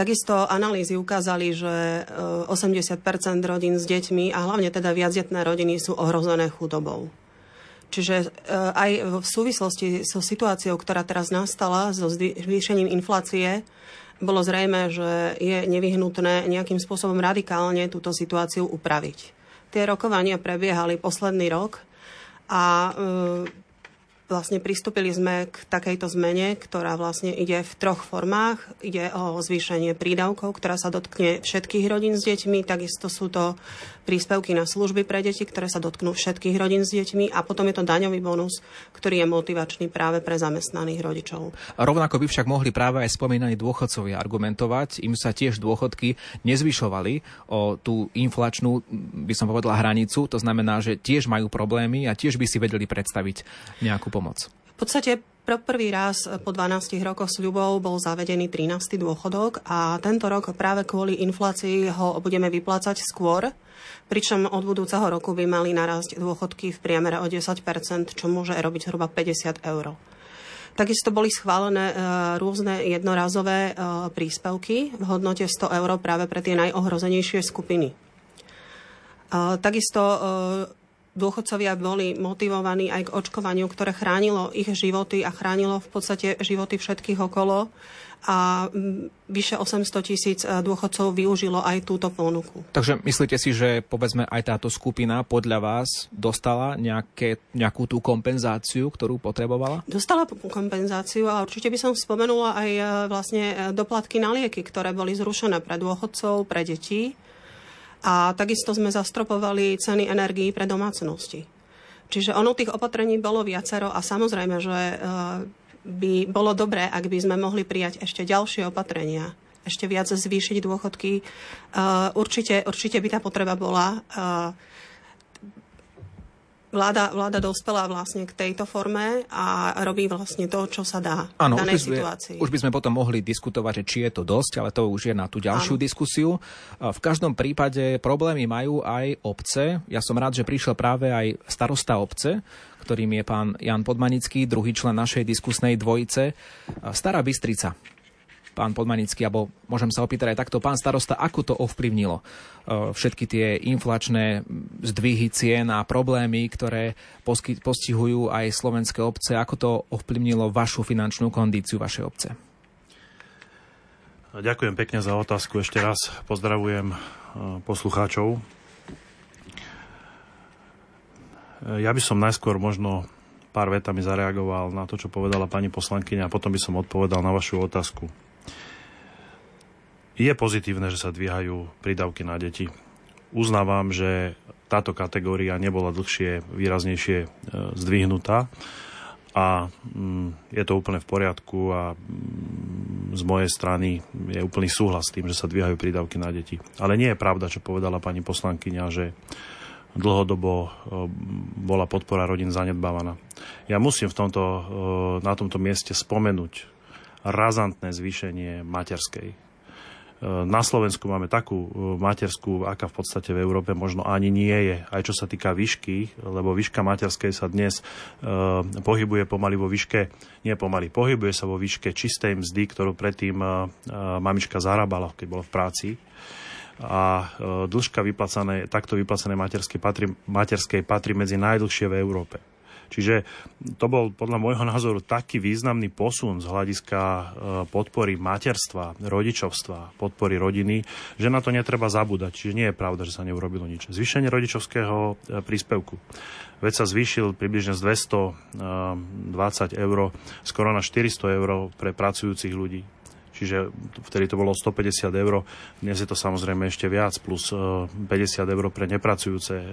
[SPEAKER 14] Takisto analýzy ukázali, že 80% rodín s deťmi a hlavne teda viacdetné rodiny sú ohrozené chudobou. Čiže aj v súvislosti so situáciou, ktorá teraz nastala, so zvýšením inflácie, bolo zrejme, že je nevyhnutné nejakým spôsobom radikálne túto situáciu upraviť. Tie rokovania prebiehali posledný rok a vlastne pristúpili sme k takejto zmene, ktorá vlastne ide v troch formách. Ide o zvýšenie prídavkov, ktorá sa dotkne všetkých rodín s deťmi. Takisto sú to príspevky na služby pre deti, ktoré sa dotknú všetkých rodín s deťmi. A potom je to daňový bonus, ktorý je motivačný práve pre zamestnaných rodičov.
[SPEAKER 1] Rovnako by však mohli práve aj spomínaní dôchodcovia argumentovať. Im sa tiež dôchodky nezvyšovali o tú inflačnú, by som povedala, hranicu. To znamená, že tiež majú problémy a tiež by si vedeli predstaviť nejakú pomoc.
[SPEAKER 14] V podstate prvý raz po 12 rokoch sľubov bol zavedený 13. dôchodok a tento rok práve kvôli inflácii ho budeme vyplácať skôr, pričom od budúceho roku by mali narásť dôchodky v priemere o 10%, čo môže robiť zhruba 50 eur. Takisto boli schválené rôzne jednorazové príspevky v hodnote 100 eur práve pre tie najohrozenejšie skupiny. Takisto dôchodcovia boli motivovaní aj k očkovaniu, ktoré chránilo ich životy a chránilo v podstate životy všetkých okolo a vyše 800 tisíc dôchodcov využilo aj túto ponuku.
[SPEAKER 1] Takže myslíte si, že povedzme aj táto skupina podľa vás dostala nejaké, nejakú tú kompenzáciu, ktorú potrebovala?
[SPEAKER 14] Dostala kompenzáciu a určite by som spomenula aj vlastne doplatky na lieky, ktoré boli zrušené pre dôchodcov, pre deti a takisto sme zastropovali ceny energií pre domácnosti. Čiže ono tých opatrení bolo viacero a samozrejme, že e, by bolo dobré, ak by sme mohli prijať ešte ďalšie opatrenia, ešte viac zvýšiť dôchodky. E, určite, určite by tá potreba bola e, vláda, vláda dospela vlastne k tejto forme a robí vlastne to, čo sa dá ano, v danej
[SPEAKER 1] už by
[SPEAKER 14] situácii.
[SPEAKER 1] Už by sme potom mohli diskutovať, že či je to dosť, ale to už je na tú ďalšiu ano. diskusiu. V každom prípade problémy majú aj obce. Ja som rád, že prišiel práve aj starosta obce, ktorým je pán Jan Podmanický, druhý člen našej diskusnej dvojice. Stará Bystrica pán Podmanický, alebo môžem sa opýtať aj takto, pán starosta, ako to ovplyvnilo e, všetky tie inflačné zdvihy cien a problémy, ktoré postihujú aj slovenské obce, ako to ovplyvnilo vašu finančnú kondíciu vašej obce?
[SPEAKER 15] Ďakujem pekne za otázku. Ešte raz pozdravujem e, poslucháčov. E, ja by som najskôr možno pár vetami zareagoval na to, čo povedala pani poslankyňa a potom by som odpovedal na vašu otázku. Je pozitívne, že sa dvíhajú prídavky na deti. Uznávam, že táto kategória nebola dlhšie výraznejšie e, zdvihnutá a mm, je to úplne v poriadku a mm, z mojej strany je úplný súhlas s tým, že sa dvíhajú prídavky na deti. Ale nie je pravda, čo povedala pani poslankyňa, že dlhodobo e, bola podpora rodín zanedbávaná. Ja musím v tomto, e, na tomto mieste spomenúť razantné zvýšenie materskej na Slovensku máme takú e, materskú, aká v podstate v Európe možno ani nie je. Aj čo sa týka výšky, lebo výška materskej sa dnes uh, pohybuje pomaly vo výške, nie pomaly, pohybuje sa vo výške čistej mzdy, ktorú predtým mamička zarábala, keď bola v práci a dĺžka vyplacané, takto vyplacené materskej patrí, materskej patrí medzi najdlhšie v Európe. Čiže to bol podľa môjho názoru taký významný posun z hľadiska e, podpory materstva, rodičovstva, podpory rodiny, že na to netreba zabúdať. Čiže nie je pravda, že sa neurobilo nič. Zvýšenie rodičovského e, príspevku. Veď sa zvýšil približne z 220 e, eur skoro na 400 eur pre pracujúcich ľudí čiže vtedy to bolo 150 eur, dnes je to samozrejme ešte viac, plus 50 e, eur pre nepracujúce, e,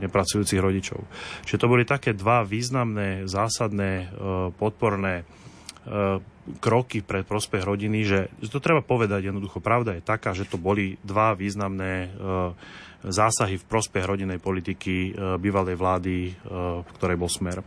[SPEAKER 15] nepracujúcich rodičov. Čiže to boli také dva významné, zásadné, e, podporné kroky pre prospech rodiny, že to treba povedať jednoducho. Pravda je taká, že to boli dva významné zásahy v prospech rodinnej politiky e, bývalej vlády, e, v ktorej bol smer. E,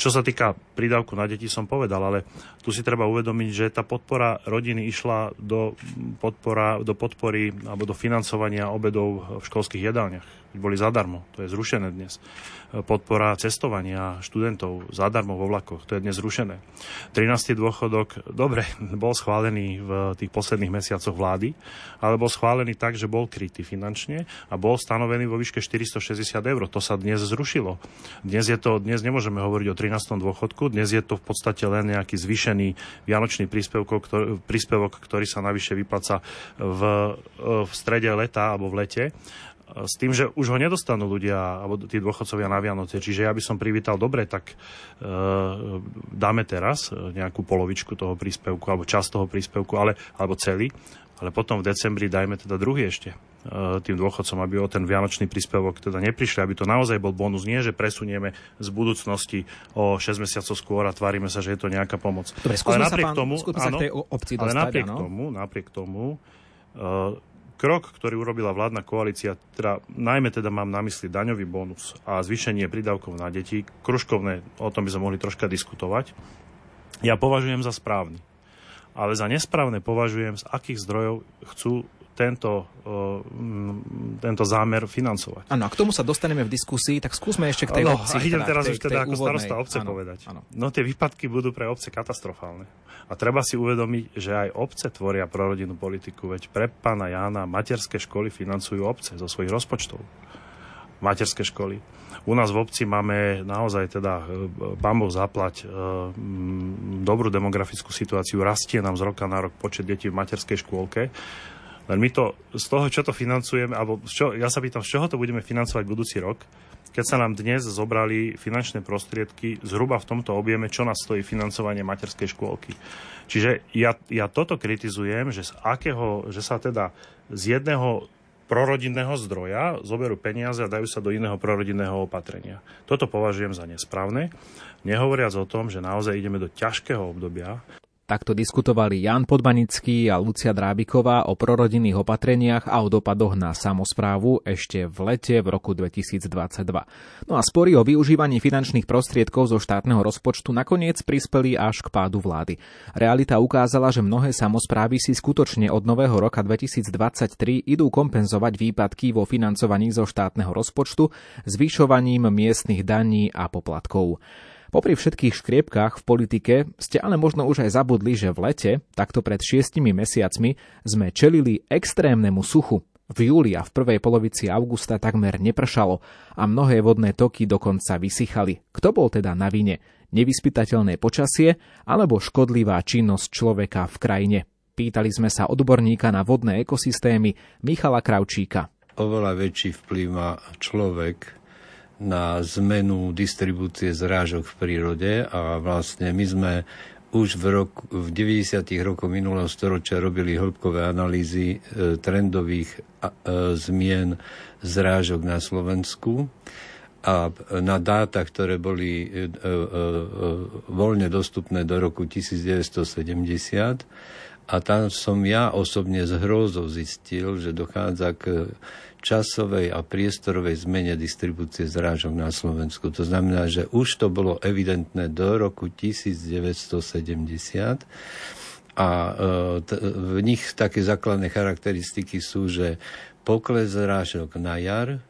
[SPEAKER 15] čo sa týka prídavku na deti, som povedal, ale tu si treba uvedomiť, že tá podpora rodiny išla do, podpora, do podpory alebo do financovania obedov v školských jedálniach. Boli zadarmo, to je zrušené dnes podpora cestovania študentov zadarmo vo vlakoch. To je dnes zrušené. 13. dôchodok, dobre, bol schválený v tých posledných mesiacoch vlády, ale bol schválený tak, že bol krytý finančne a bol stanovený vo výške 460 eur. To sa dnes zrušilo. Dnes, je to, dnes nemôžeme hovoriť o 13. dôchodku, dnes je to v podstate len nejaký zvyšený vianočný príspevok, ktorý, príspevok, ktorý sa navyše vypláca v, v strede leta alebo v lete s tým, že už ho nedostanú ľudia, alebo tí dôchodcovia na Vianoce. Čiže ja by som privítal, dobre, tak e, dáme teraz e, nejakú polovičku toho príspevku, alebo časť toho príspevku, ale, alebo celý, ale potom v decembri dajme teda druhý ešte e, tým dôchodcom, aby o ten vianočný príspevok teda neprišli, aby to naozaj bol bonus, nie že presunieme z budúcnosti o 6 mesiacov skôr a tvárime sa, že je to nejaká pomoc.
[SPEAKER 1] Dobre, ale napriek pán, tomu, áno, obci
[SPEAKER 15] dostať, ale napriek áno? tomu, napriek tomu, uh, krok, ktorý urobila vládna koalícia, teda, najmä teda mám na mysli daňový bonus a zvýšenie prídavkov na deti, kružkovné, o tom by sme mohli troška diskutovať, ja považujem za správny. Ale za nesprávne považujem, z akých zdrojov chcú tento, tento zámer financovať.
[SPEAKER 1] Áno, a k tomu sa dostaneme v diskusii, tak skúsme ešte k tej
[SPEAKER 15] no,
[SPEAKER 1] obci.
[SPEAKER 15] A idem teda, teraz tej, už teda ako úvodnej. starosta obce ano, povedať. Ano. No tie výpadky budú pre obce katastrofálne. A treba si uvedomiť, že aj obce tvoria prorodinnú politiku, veď pre pána Jána materské školy financujú obce zo svojich rozpočtov. Materské školy. U nás v obci máme naozaj teda, e, pán Boh zaplať, e, dobrú demografickú situáciu. Rastie nám z roka na rok počet detí v materskej škôlke. Len my to z toho, čo to financujeme, alebo čo, ja sa pýtam, z čoho to budeme financovať budúci rok, keď sa nám dnes zobrali finančné prostriedky zhruba v tomto objeme, čo nás stojí financovanie materskej škôlky. Čiže ja, ja toto kritizujem, že, z akého, že sa teda z jedného prorodinného zdroja zoberú peniaze a dajú sa do iného prorodinného opatrenia. Toto považujem za nesprávne, nehovoriac o tom, že naozaj ideme do ťažkého obdobia,
[SPEAKER 1] Takto diskutovali Jan Podbanický a Lucia Drábiková o prorodinných opatreniach a o dopadoch na samozprávu ešte v lete v roku 2022. No a spory o využívaní finančných prostriedkov zo štátneho rozpočtu nakoniec prispeli až k pádu vlády. Realita ukázala, že mnohé samozprávy si skutočne od nového roka 2023 idú kompenzovať výpadky vo financovaní zo štátneho rozpočtu zvyšovaním miestnych daní a poplatkov. Popri všetkých škriepkách v politike ste ale možno už aj zabudli, že v lete, takto pred šiestimi mesiacmi, sme čelili extrémnemu suchu. V júli a v prvej polovici augusta takmer nepršalo a mnohé vodné toky dokonca vysychali. Kto bol teda na vine? Nevyspytateľné počasie alebo škodlivá činnosť človeka v krajine? Pýtali sme sa odborníka na vodné ekosystémy Michala Kravčíka.
[SPEAKER 16] Oveľa väčší vplyv má človek na zmenu distribúcie zrážok v prírode a vlastne my sme už v, roku, v 90. rokoch minulého storočia robili hĺbkové analýzy e, trendových e, zmien zrážok na Slovensku a na dáta, ktoré boli e, e, e, voľne dostupné do roku 1970 a tam som ja osobne z hrôzou zistil, že dochádza k časovej a priestorovej zmene distribúcie zrážok na Slovensku. To znamená, že už to bolo evidentné do roku 1970 a e, v nich také základné charakteristiky sú, že pokles zrážok na jar,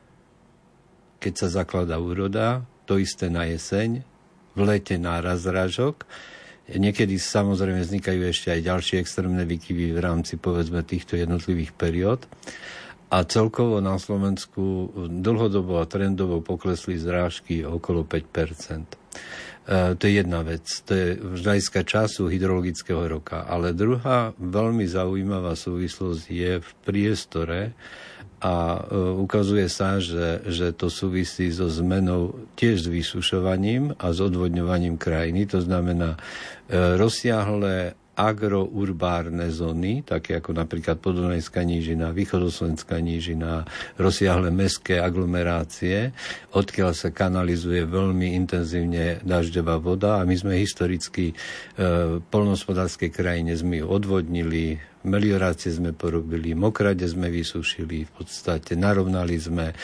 [SPEAKER 16] keď sa zakladá úroda, to isté na jeseň, v lete náraz zrážok, Niekedy samozrejme vznikajú ešte aj ďalšie extrémne výkyvy v rámci povedzme týchto jednotlivých periód a celkovo na Slovensku dlhodobo a trendovo poklesli zrážky okolo 5 e, to je jedna vec, to je hľadiska času hydrologického roka. Ale druhá veľmi zaujímavá súvislosť je v priestore a e, ukazuje sa, že, že to súvisí so zmenou tiež s vysušovaním a s odvodňovaním krajiny. To znamená e, rozsiahle agrourbárne zóny, také ako napríklad Podunajská nížina, Východoslovenská nížina, rozsiahle mestské aglomerácie, odkiaľ sa kanalizuje veľmi intenzívne dažďová voda a my sme historicky e, v polnospodárskej krajine sme ju odvodnili, meliorácie sme porobili, mokrade sme vysúšili, v podstate narovnali sme e,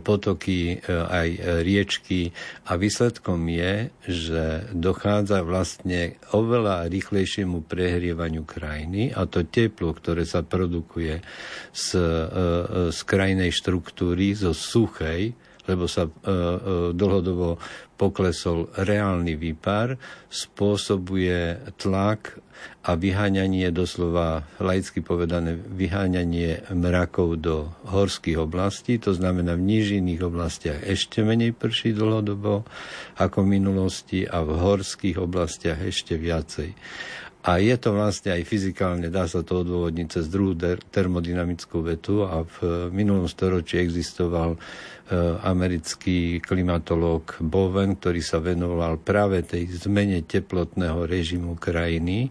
[SPEAKER 16] potoky, e, aj riečky. A výsledkom je, že dochádza vlastne oveľa rýchlejšiemu prehrievaniu krajiny a to teplo, ktoré sa produkuje z, e, z krajnej štruktúry, zo suchej, lebo sa e, e, dlhodobo poklesol reálny výpar, spôsobuje tlak a vyháňanie, doslova laicky povedané, vyháňanie mrakov do horských oblastí, to znamená v nížinných oblastiach ešte menej prší dlhodobo ako v minulosti a v horských oblastiach ešte viacej. A je to vlastne aj fyzikálne, dá sa to odôvodniť cez druhú termodynamickú vetu a v minulom storočí existoval americký klimatológ Bowen, ktorý sa venoval práve tej zmene teplotného režimu krajiny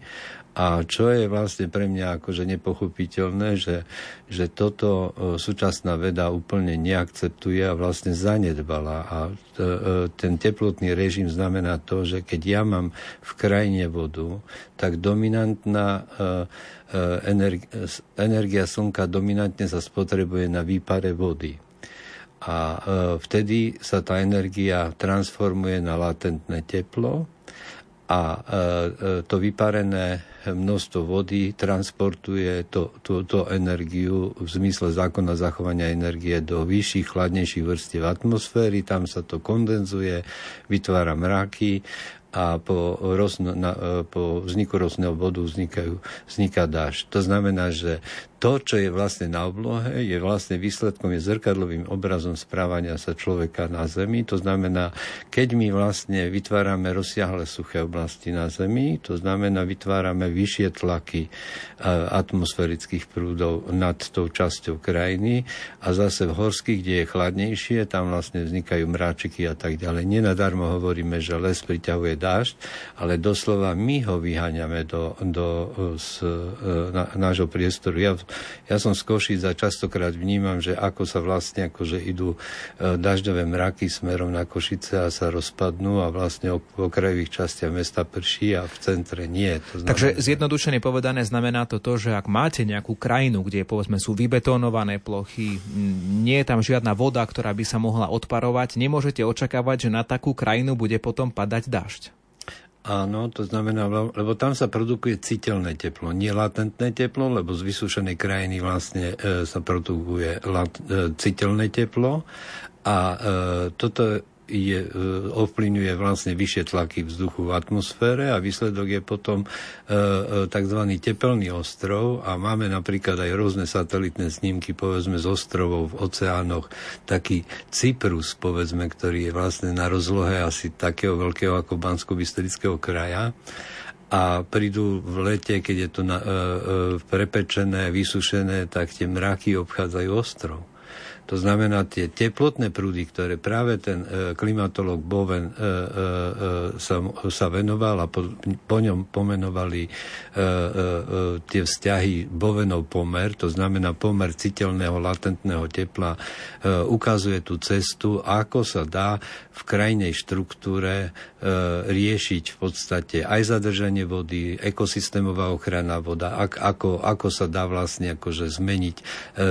[SPEAKER 16] a čo je vlastne pre mňa akože nepochopiteľné, že, že toto e, súčasná veda úplne neakceptuje a vlastne zanedbala. A e, ten teplotný režim znamená to, že keď ja mám v krajine vodu, tak dominantná energia slnka dominantne sa spotrebuje na výpare vody a e, vtedy sa tá energia transformuje na latentné teplo a e, e, to vyparené množstvo vody transportuje to, túto energiu v zmysle zákona zachovania energie do vyšších, chladnejších vrstiev atmosféry, tam sa to kondenzuje, vytvára mraky a po, rosno, na, e, po vzniku rostného bodu vznikajú, vzniká dáž. To znamená, že to, čo je vlastne na oblohe, je vlastne výsledkom, je zrkadlovým obrazom správania sa človeka na Zemi. To znamená, keď my vlastne vytvárame rozsiahle suché oblasti na Zemi, to znamená, vytvárame vyššie tlaky e, atmosférických prúdov nad tou časťou krajiny a zase v horských, kde je chladnejšie, tam vlastne vznikajú mráčiky a tak ďalej. Nenadarmo hovoríme, že les priťahuje dážď, ale doslova my ho vyháňame do, do z, na, nášho priestoru. Ja, ja som z Košic a častokrát vnímam, že ako sa vlastne akože idú dažďové mraky smerom na Košice a sa rozpadnú a vlastne v okrajových častiach mesta prší a v centre nie.
[SPEAKER 1] To znamená, Takže zjednodušene povedané znamená to to, že ak máte nejakú krajinu, kde povedzme sú vybetónované plochy, nie je tam žiadna voda, ktorá by sa mohla odparovať, nemôžete očakávať, že na takú krajinu bude potom padať dažď.
[SPEAKER 16] Áno, to znamená, lebo tam sa produkuje citeľné teplo, nie latentné teplo, lebo z vysúšenej krajiny vlastne e, sa produkuje lat, e, citeľné teplo. A e, toto je, e, ovplyvňuje vlastne vyššie tlaky vzduchu v atmosfére a výsledok je potom e, e, tzv. tepelný ostrov a máme napríklad aj rôzne satelitné snímky, povedzme z ostrovov v oceánoch, taký Cyprus, povedzme, ktorý je vlastne na rozlohe asi takého veľkého ako bansko kraja a prídu v lete, keď je to na, e, e, prepečené, vysušené, tak tie mraky obchádzajú ostrov. To znamená, tie teplotné prúdy, ktoré práve ten e, klimatolog Boven e, e, sa, sa venoval a po, po ňom pomenovali tie vzťahy Bovenov pomer, to znamená pomer citeľného latentného tepla, ukazuje tú cestu, ako sa dá v krajnej štruktúre riešiť v podstate aj zadržanie vody, ekosystémová ochrana voda, ak, ako, ako sa dá vlastne akože zmeniť e,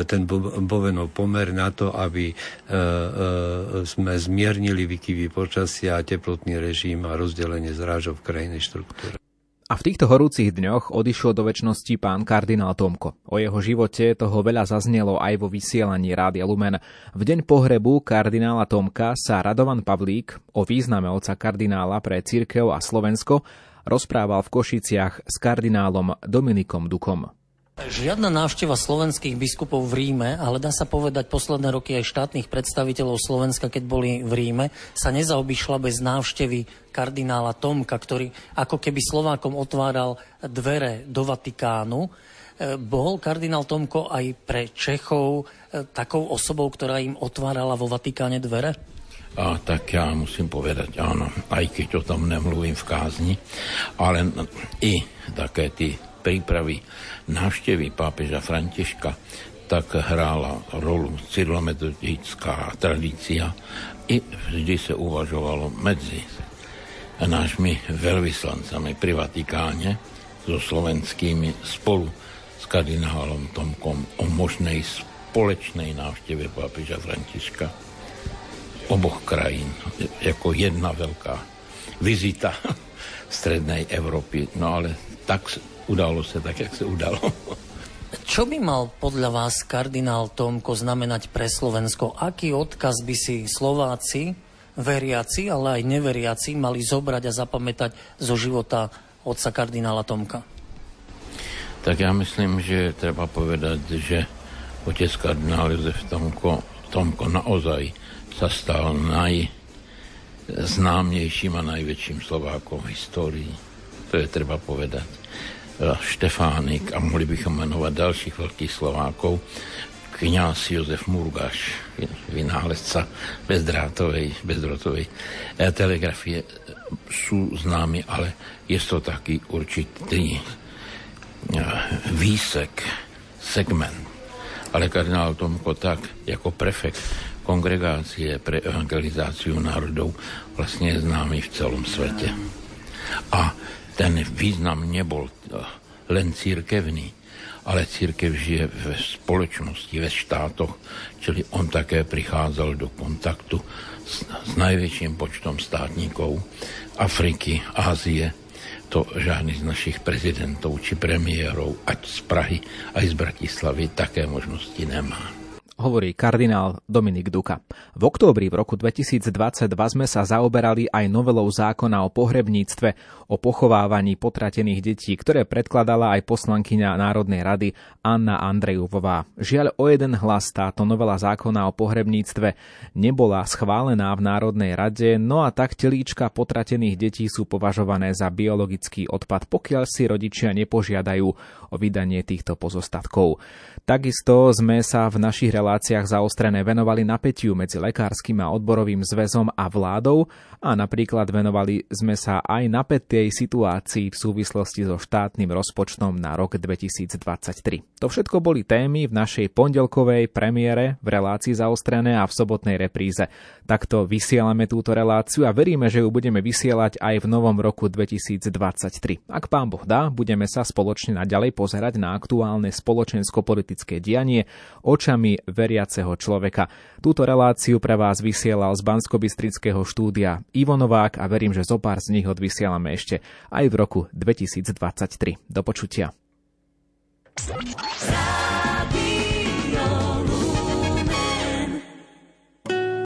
[SPEAKER 16] ten Bovenov pomer na to, aby e, e, sme zmiernili vykyvy počasia, teplotný režim a rozdelenie zrážov v krajnej štruktúre.
[SPEAKER 1] A v týchto horúcich dňoch odišiel do väčšnosti pán kardinál Tomko. O jeho živote toho veľa zaznelo aj vo vysielaní Rádia Lumen. V deň pohrebu kardinála Tomka sa Radovan Pavlík o význame oca kardinála pre církev a Slovensko rozprával v Košiciach s kardinálom Dominikom Dukom.
[SPEAKER 5] Žiadna návšteva slovenských biskupov v Ríme, ale dá sa povedať posledné roky aj štátnych predstaviteľov Slovenska, keď boli v Ríme, sa nezaobišla bez návštevy kardinála Tomka, ktorý ako keby Slovákom otváral dvere do Vatikánu. E, bol kardinál Tomko aj pre Čechov e, takou osobou, ktorá im otvárala vo Vatikáne dvere?
[SPEAKER 17] A tak ja musím povedať áno, aj keď o tom nemluvím v kázni, ale i také tí prípravy návštevy pápeža Františka tak hrála rolu cyrilometodická tradícia i vždy sa uvažovalo medzi nášmi veľvyslancami pri Vatikáne so slovenskými spolu s kardinálom Tomkom o možnej společnej návšteve pápeža Františka oboch krajín ako jedna veľká vizita strednej Európy. No ale tak udalo sa tak, jak sa udalo.
[SPEAKER 5] Čo by mal podľa vás kardinál Tomko znamenať pre Slovensko? Aký odkaz by si Slováci, veriaci, ale aj neveriaci, mali zobrať a zapamätať zo života otca kardinála Tomka?
[SPEAKER 17] Tak ja myslím, že treba povedať, že otec kardinál Jozef Tomko, Tomko naozaj sa stal najznámejším a najväčším Slovákom v histórii. To je treba povedať. Štefánik a mohli bychom menovať ďalších veľkých Slovákov, kňaz Jozef Murgáš, vynálezca bezdrátovej, bezdrotovej e, telegrafie, sú známi, ale je to taký určitý e, výsek, segment. Ale kardinál Tomko tak, ako prefekt kongregácie pre evangelizáciu národov, vlastne je známy v celom svete. A ten význam nebol eh, len církevný, ale církev žije ve spoločnosti, ve štátoch, čili on také prichádzal do kontaktu s, s najväčším počtom státnikov Afriky, Ázie. To žiadny z našich prezidentov či premiérov, ať z Prahy, aj z Bratislavy, také možnosti nemá
[SPEAKER 1] hovorí kardinál Dominik Duka. V októbri v roku 2022 sme sa zaoberali aj novelou zákona o pohrebníctve, o pochovávaní potratených detí, ktoré predkladala aj poslankyňa Národnej rady Anna Andrejovová. Žiaľ o jeden hlas táto novela zákona o pohrebníctve nebola schválená v Národnej rade, no a tak telíčka potratených detí sú považované za biologický odpad, pokiaľ si rodičia nepožiadajú o vydanie týchto pozostatkov. Takisto sme sa v našich reláciách zaostrené venovali napätiu medzi lekárskym a odborovým zväzom a vládou a napríklad venovali sme sa aj napätej situácii v súvislosti so štátnym rozpočtom na rok 2023. To všetko boli témy v našej pondelkovej premiére v relácii zaostrené a v sobotnej repríze. Takto vysielame túto reláciu a veríme, že ju budeme vysielať aj v novom roku 2023. Ak pán Boh dá, budeme sa spoločne naďalej pozerať na aktuálne spoločensko-politické dianie očami veriaceho človeka. Túto reláciu pre vás vysielal z bansko štúdia Ivo Novák a verím, že zo pár z nich odvysielame ešte aj v roku 2023. Do počutia.